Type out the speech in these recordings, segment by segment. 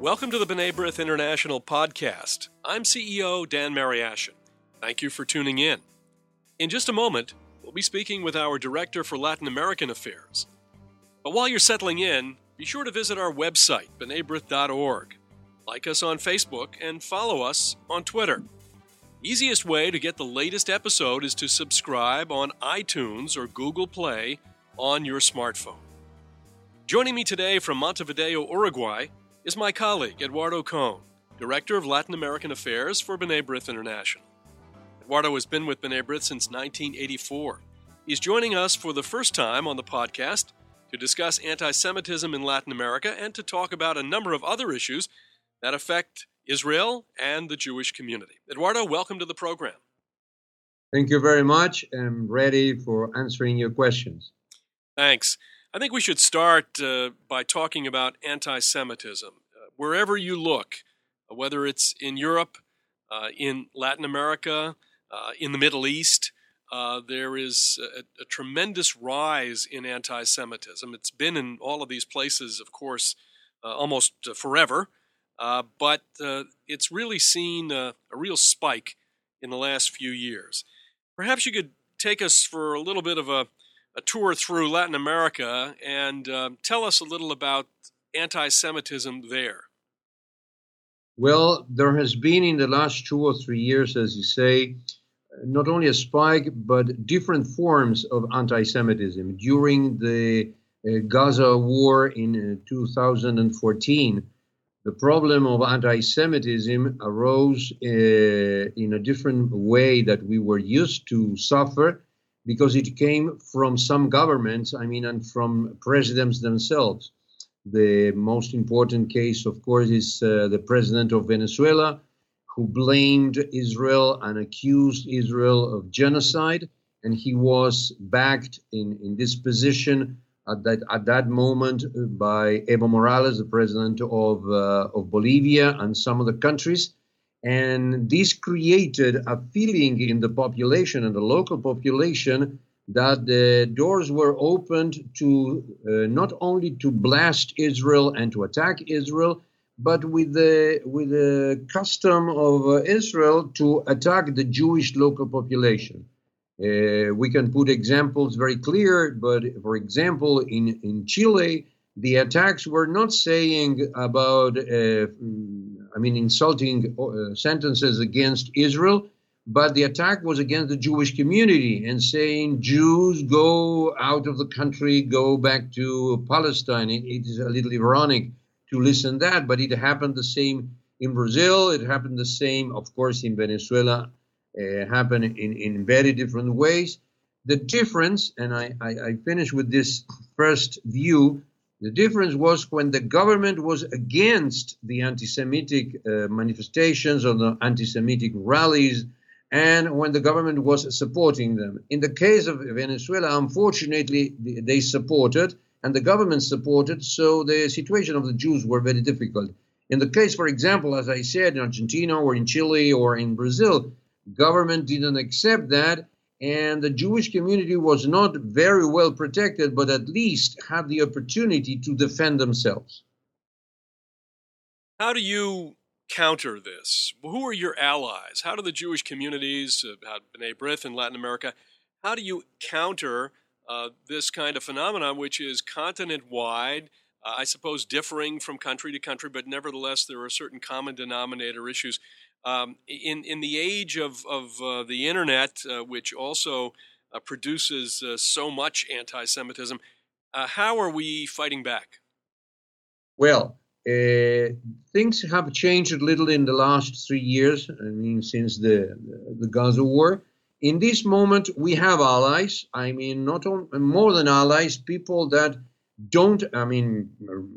Welcome to the B'nai B'rith International podcast. I'm CEO Dan Mariaschin. Thank you for tuning in. In just a moment, we'll be speaking with our Director for Latin American Affairs. But while you're settling in, be sure to visit our website, b'naibrith.org. Like us on Facebook and follow us on Twitter. Easiest way to get the latest episode is to subscribe on iTunes or Google Play on your smartphone. Joining me today from Montevideo, Uruguay, is my colleague Eduardo Kohn, Director of Latin American Affairs for B'nai B'rith International. Eduardo has been with B'nai B'rith since 1984. He's joining us for the first time on the podcast to discuss anti Semitism in Latin America and to talk about a number of other issues that affect Israel and the Jewish community. Eduardo, welcome to the program. Thank you very much. I'm ready for answering your questions. Thanks. I think we should start uh, by talking about anti Semitism. Uh, wherever you look, uh, whether it's in Europe, uh, in Latin America, uh, in the Middle East, there is a, a, tremendous rise in anti Semitism. It's been in all of these places, of course, almost forever, but it's really seen a real spike in the last few years. Perhaps you could take us for a little bit of a a tour through Latin America and uh, tell us a little about anti Semitism there. Well, there has been in the last two or three years, as you say, not only a spike, but different forms of anti Semitism. During the uh, Gaza war in uh, 2014, the problem of anti Semitism arose uh, in a different way that we were used to suffer because it came from some governments, I mean, and from presidents themselves. The most important case, of course, is uh, the president of Venezuela, who blamed Israel and accused Israel of genocide. And he was backed in, in this position at that, at that moment by Evo Morales, the president of, uh, of Bolivia, and some of the countries. And this created a feeling in the population and the local population that the doors were opened to uh, not only to blast Israel and to attack Israel, but with the with the custom of uh, Israel to attack the Jewish local population. Uh, we can put examples very clear, but for example, in in Chile, the attacks were not saying about, uh, I mean, insulting uh, sentences against Israel, but the attack was against the Jewish community and saying Jews go out of the country, go back to Palestine. it, it is a little ironic to listen that, but it happened the same in Brazil. It happened the same, of course, in Venezuela. Uh, happened in, in very different ways. The difference, and I, I, I finish with this first view, the difference was when the government was against the anti Semitic uh, manifestations or the anti Semitic rallies, and when the government was supporting them. In the case of Venezuela, unfortunately, they supported and the government supported, so the situation of the Jews were very difficult. In the case, for example, as I said, in Argentina or in Chile or in Brazil, government didn't accept that, and the Jewish community was not very well protected, but at least had the opportunity to defend themselves. How do you counter this? Who are your allies? How do the Jewish communities, uh, B'nai B'rith in Latin America, how do you counter uh, this kind of phenomenon, which is continent wide? Uh, I suppose differing from country to country, but nevertheless, there are certain common denominator issues. Um, in in the age of of uh, the internet, uh, which also uh, produces uh, so much anti-Semitism, uh, how are we fighting back? Well, uh, things have changed a little in the last three years. I mean, since the the Gaza war. In this moment, we have allies. I mean, not on, more than allies, people that don't. I mean,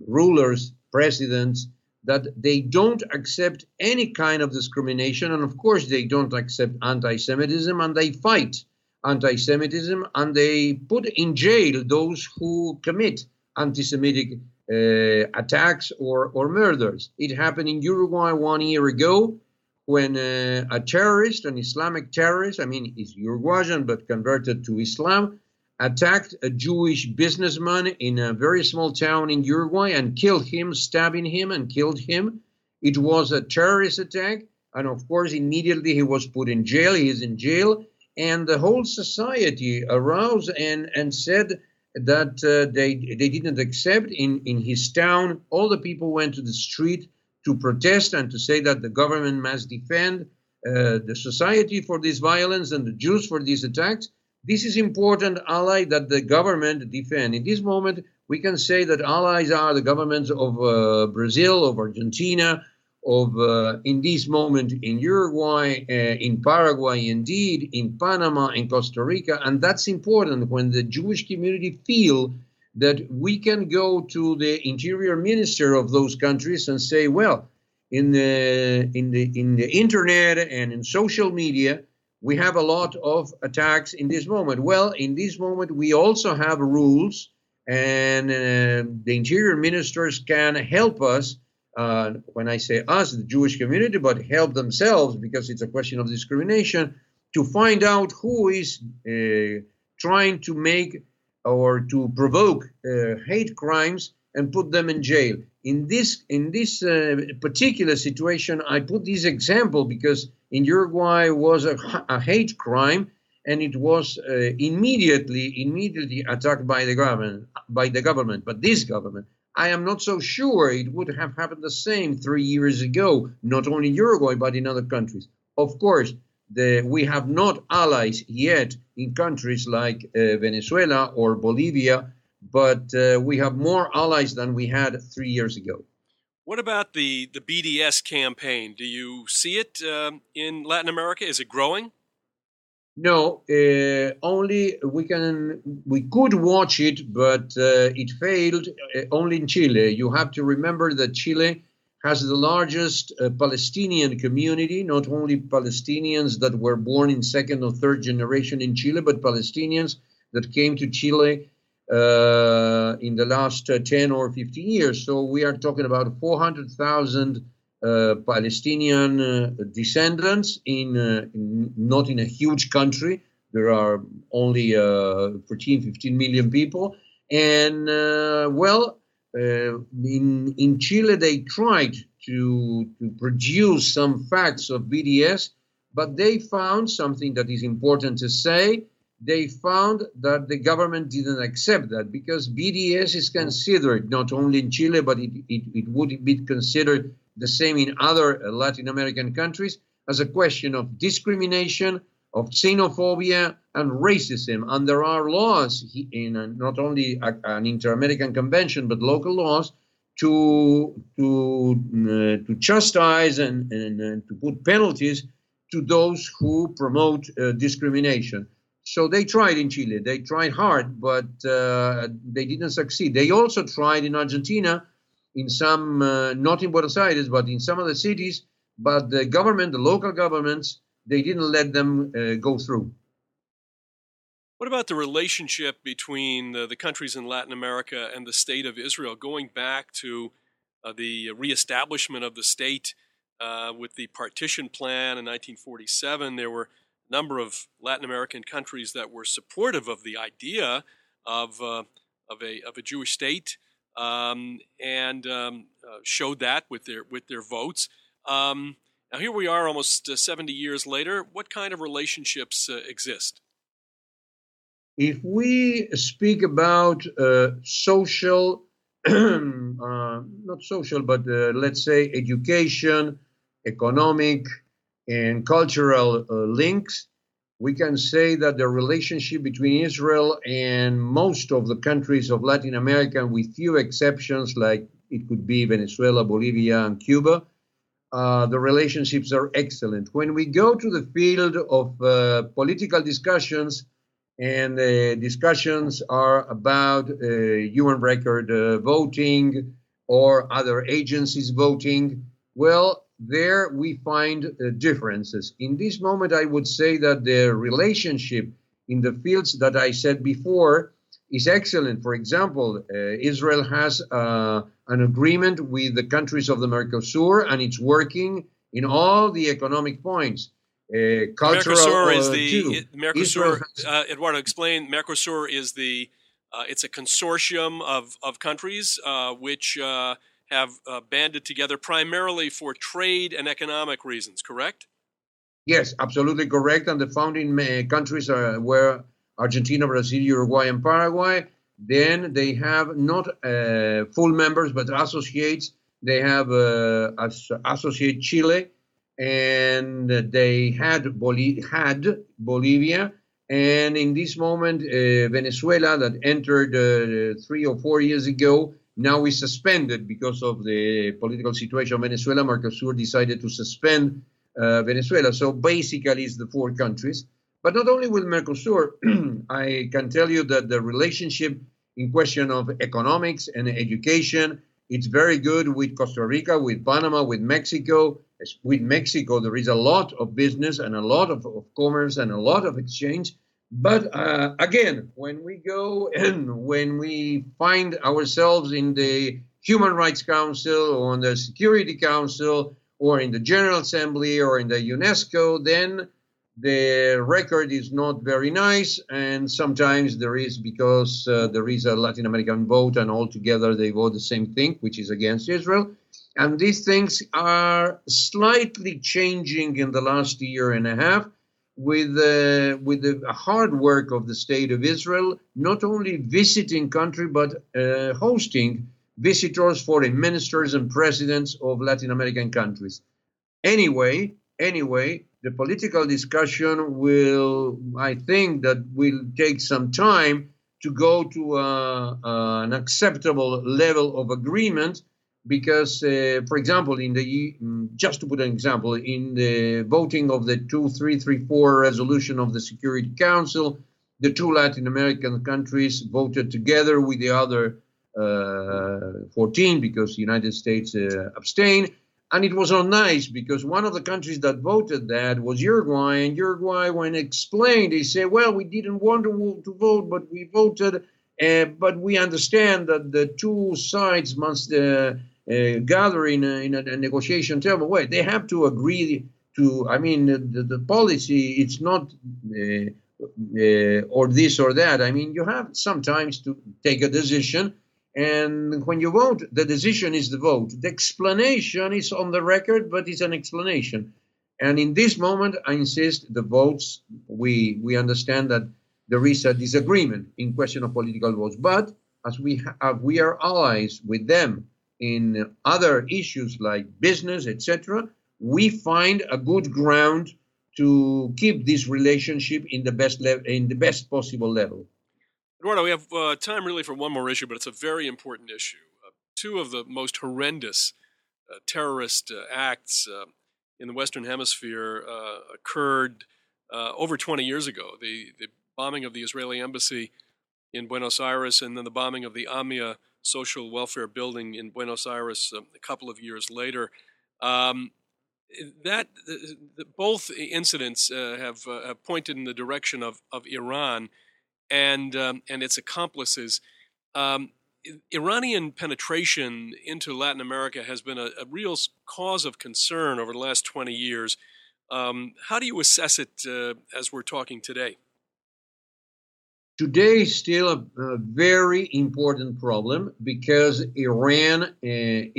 rulers, presidents that they don't accept any kind of discrimination. And of course, they don't accept anti Semitism and they fight anti Semitism and they put in jail those who commit anti Semitic uh, attacks or, or murders. It happened in Uruguay one year ago when uh, a terrorist, an Islamic terrorist, I mean, he's Uruguayan but converted to Islam, attacked a Jewish businessman in a very small town in Uruguay and killed him, stabbing him and killed him. It was a terrorist attack. And of course, immediately he was put in jail. He is in jail. And the whole society aroused and, and said that uh, they, they didn't accept. In, in his town, all the people went to the street to protest and to say that the government must defend uh, the society for this violence and the Jews for these attacks. This is important ally that the government defend. In this moment, we can say that allies are the governments of uh, Brazil, of Argentina, of uh, in this moment in Uruguay, uh, in Paraguay, indeed, in Panama, in Costa Rica, and that's important when the Jewish community feel that we can go to the interior minister of those countries and say, well, in the in the in the internet and in social media, we have a lot of attacks in this moment. Well, in this moment, we also have rules, and uh, the interior ministers can help us uh, when I say us, the Jewish community, but help themselves because it's a question of discrimination to find out who is uh, trying to make or to provoke uh, hate crimes and put them in jail. In this in this uh, particular situation, I put this example because in Uruguay was a, a hate crime and it was uh, immediately immediately attacked by the government by the government, but this government I am not so sure it would have happened the same three years ago, not only in Uruguay, but in other countries. Of course, the, we have not allies yet in countries like uh, Venezuela or Bolivia, but uh, we have more allies than we had three years ago. What about the, the BDS campaign? Do you see it um, in Latin America? Is it growing? No, uh, only we can we could watch it, but uh, it failed uh, only in Chile. You have to remember that Chile has the largest uh, Palestinian community, not only Palestinians that were born in second or third generation in Chile, but Palestinians that came to Chile uh, in the last uh, 10 or 15 years. So we are talking about 400,000 uh, Palestinian uh, descendants in, in, not in a huge country. There are only 14, 15 million people. And well, in, in Chile, they tried to, to produce some facts of BDS, but they found something that is important to say they found that the government didn't accept that because BDS is considered not only in Chile, but it, it, it would be considered the same in other uh, Latin American countries, as a question of discrimination, of xenophobia, and racism. And there are laws in not only a, an inter-American convention, but local laws to to uh, to chastise and, and, and, to put penalties to those who promote uh, discrimination. So they tried in Chile. They tried hard, but uh, they didn't succeed. They also tried in Argentina in some, uh, not in Buenos Aires, but in some of the cities. But the government, the local governments, they didn't let them uh, go through. What about the relationship between the, the, countries in Latin America and the state of Israel, going back to uh, the reestablishment of the state uh, with the partition plan in 1947? There were number of Latin American countries that were supportive of the idea of, uh, of, a, of a Jewish state um, and um, uh, showed that with their with their votes. Um, now here we are, almost uh, 70 years later. What kind of relationships uh, exist? If we speak about uh, social, uh, not social, but let's say education, economic, and cultural links, we can say that the relationship between Israel and most of the countries of Latin America, with few exceptions, like it could be Venezuela, Bolivia, and Cuba, uh, the relationships are excellent. When we go to the field of uh, political discussions, and the discussions are about uh, human record uh, voting or other agencies voting, well, there we find uh, differences. In this moment, I would say that the relationship in the fields that I said before is excellent. For example, uh, Israel has uh, an agreement with the countries of the Mercosur, and it's working in all the economic points. uh, cultural. Mercosur is the it, Mercosur. Has, uh, Eduardo, explain. Mercosur is the uh, it's a consortium of of countries uh, which uh, have uh, banded together primarily for trade and economic reasons. Correct? Yes, absolutely correct. And the founding countries are, were Argentina, Brazil, Uruguay, and Paraguay. Then they have not full members but associates. They have associate Chile and they had, Boli- had Bolivia. And in this moment, uh, Venezuela, that entered uh, three or four years ago, now is suspended because of the political situation of Venezuela. Mercosur decided to suspend uh, Venezuela. So basically, it's the four countries. But not only with Mercosur, I can tell you that the relationship in question of economics and education, it's very good with Costa Rica, with Panama, with Mexico, with Mexico, there is a lot of business and a lot of, of commerce and a lot of exchange. But uh, again, when we go and when we find ourselves in the Human Rights Council or in the Security Council or in the General Assembly or in the UNESCO, then the record is not very nice. And sometimes there is because uh, there is a Latin American vote and altogether they vote the same thing, which is against Israel. And these things are slightly changing in the last year and a half with, uh, with the hard work of the state of Israel, not only visiting country, but uh, hosting visitors, foreign ministers, and presidents of Latin American countries. Anyway, anyway, the political discussion will, I think, that will take some time to go to uh, uh an acceptable level of agreement because, uh, for example, in the mm, just to put an example, in the voting of the 2334 resolution of the Security Council, the two Latin American countries voted together with the other uh, 14 because the United States uh, abstained. And it was not nice because one of the countries that voted that was Uruguay. And Uruguay, when explained, they said, well, we didn't want to, to vote, but we voted. Uh, but we understand that the two sides must uh, uh, gather in a, in a, negotiation table. Wait, they have to agree to. I mean, the, the policy it's not uh, uh, or this or that. I mean, you have sometimes to take a decision, and when you vote, the decision is the vote. The explanation is on the record, but it's an explanation. And in this moment, I insist the votes. We we understand that there is a disagreement in question of political votes, but as we we are allies with them in other issues like business, etc., we find a good ground to keep this relationship in the best le- in the best possible level. Eduardo, we have uh, time really for one more issue, but it's a very important issue. Uh, two of the most horrendous uh, terrorist uh, acts uh, in the Western Hemisphere uh, occurred over 20 years ago. The, the bombing of the Israeli embassy in Buenos Aires and then the bombing of the AMIA social welfare building in Buenos Aires uh, a couple of years later. Um, that the, the, both incidents uh, have, uh, have, pointed in the direction of, of Iran and um, and its accomplices. Um, Iranian penetration into Latin America has been a, a, real cause of concern over the last 20 years. Um, how do you assess it uh, as we're talking today? Today is still a, a, very important problem because Iran uh,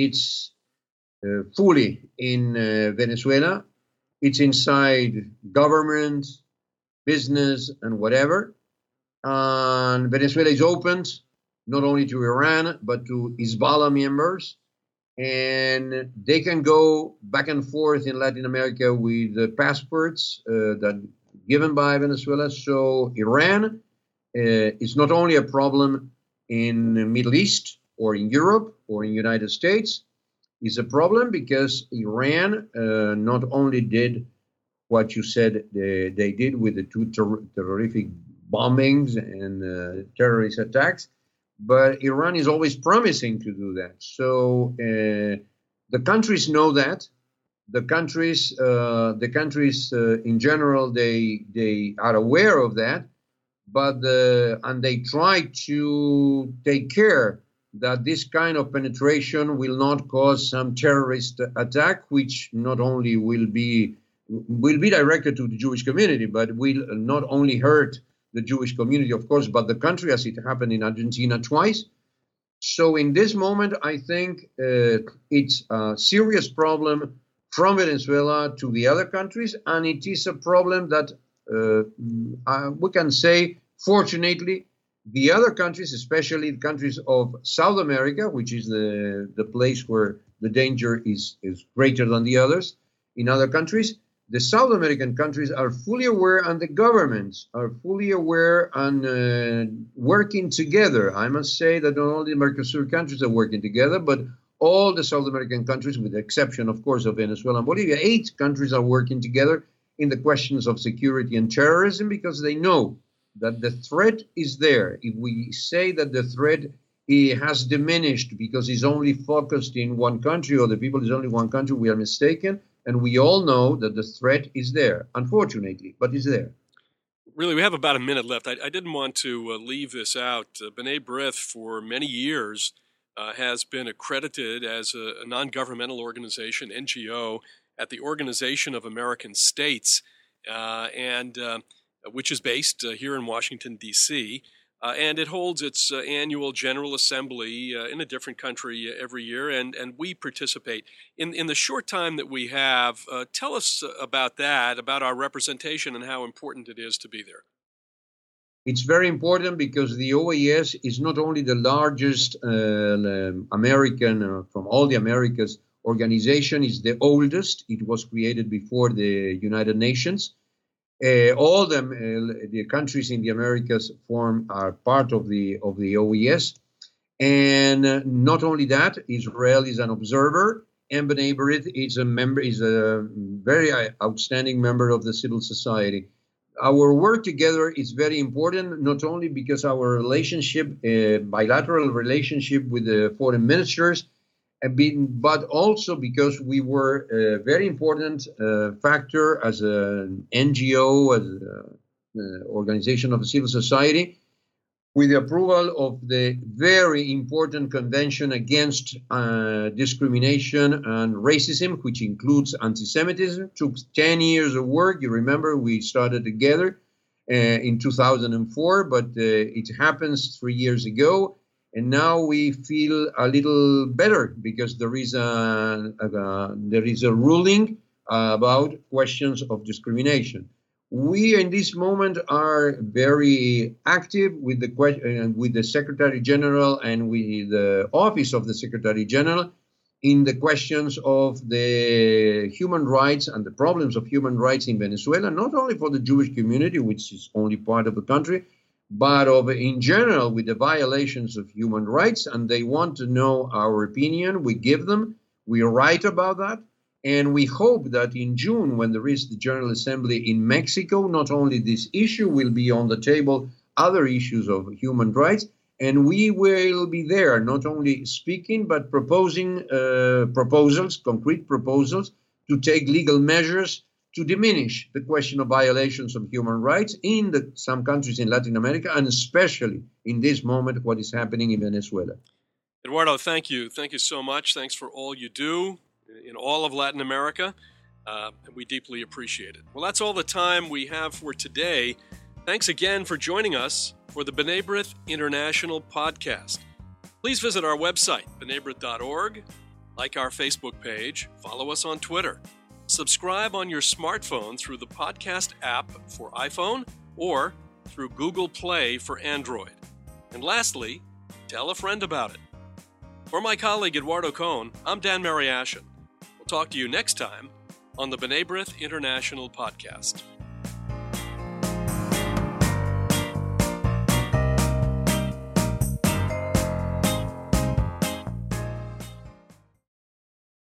it's uh, fully in uh, Venezuela. It's inside government, business, and whatever. And Venezuela is opened not only to Iran but to Hezbollah members, and they can go back and forth in Latin America with passports uh, that given by Venezuela. So Iran uh, it's not only a problem in the Middle East or in Europe or in United States. It's a problem because Iran uh, not only did what you said they, they did with the two ter- terrific bombings and uh, terrorist attacks, but Iran is always promising to do that. So uh, the countries know that. The countries, uh, the countries uh, in general, they they are aware of that, but uh, and they try to take care that this kind of penetration will not cause some terrorist attack, which not only will be will be directed to the Jewish community, but will not only hurt the Jewish community, of course, but the country, as it happened in Argentina twice. So, in this moment, I think uh, it's a serious problem from Venezuela to the other countries, and it is a problem that uh, uh, we can say, fortunately, the other countries, especially the countries of South America, which is the, the place where the danger is, is greater than the others in other countries, the South American countries are fully aware and the governments are fully aware and uh, working together. I must say that not only the Mercosur countries are working together, but all the South American countries, with the exception, of course, of Venezuela and Bolivia, eight countries are working together in the questions of security and terrorism because they know that the threat is there. If we say that the threat has diminished because it's only focused in one country or the people is only one country, we are mistaken. And we all know that the threat is there, unfortunately, but it's there. Really, we have about a minute left. I, I didn't want to uh, leave this out. Uh, B'nai B'rith, for many years, uh, has been accredited as a, a non governmental organization, NGO, at the Organization of American States, uh, and uh, which is based uh, here in Washington, D.C. Uh, and it holds its uh, annual General Assembly uh, in a different country every year, and, and we participate. In, in the short time that we have, tell us about that, about our representation, and how important it is to be there. It's very important because the OAS is not only the largest American, from all the Americas, organization is the oldest. It was created before the United Nations. Uh, all the, uh, the countries in the Americas form are part of the of the OES, and uh, not only that, Israel is an observer, and B'nai B'rith is a member is a very outstanding member of the civil society. Our work together is very important, not only because our relationship, uh, bilateral relationship with the foreign ministers, been, but also because we were a very important uh, factor as an NGO, as an uh, organization of civil society, with the approval of the very important Convention Against uh, Discrimination and Racism, which includes anti-Semitism. Took 10 years of work. You remember we started together uh, in 2004, but uh, it happens three years ago and now we feel a little better because there is a, a there is a ruling about questions of discrimination. We in this moment are very active with the uh, with the Secretary General and with the Office of the Secretary General in the questions of the human rights and the problems of human rights in Venezuela, not only for the Jewish community, which is only part of the country, but of in general with the violations of human rights and they want to know our opinion we give them we write about that and we hope that in june when there is the general assembly in mexico not only this issue will be on the table other issues of human rights and we will be there not only speaking but proposing uh, proposals concrete proposals to take legal measures to diminish the question of violations of human rights in the, some countries in Latin America, and especially in this moment, what is happening in Venezuela. Eduardo, thank you. Thank you so much. Thanks for all you do in all of Latin America. Uh, we deeply appreciate it. Well, that's all the time we have for today. Thanks again for joining us for the B'nai International Podcast. Please visit our website, bnaibrith.org, like our Facebook page, follow us on Twitter. Subscribe on your smartphone through the podcast app for iPhone or through Google Play for Android. And lastly, tell a friend about it. For my colleague Eduardo Kohn, I'm Dan Mariaschin. We'll talk to you next time on the B'nai B'rith International Podcast.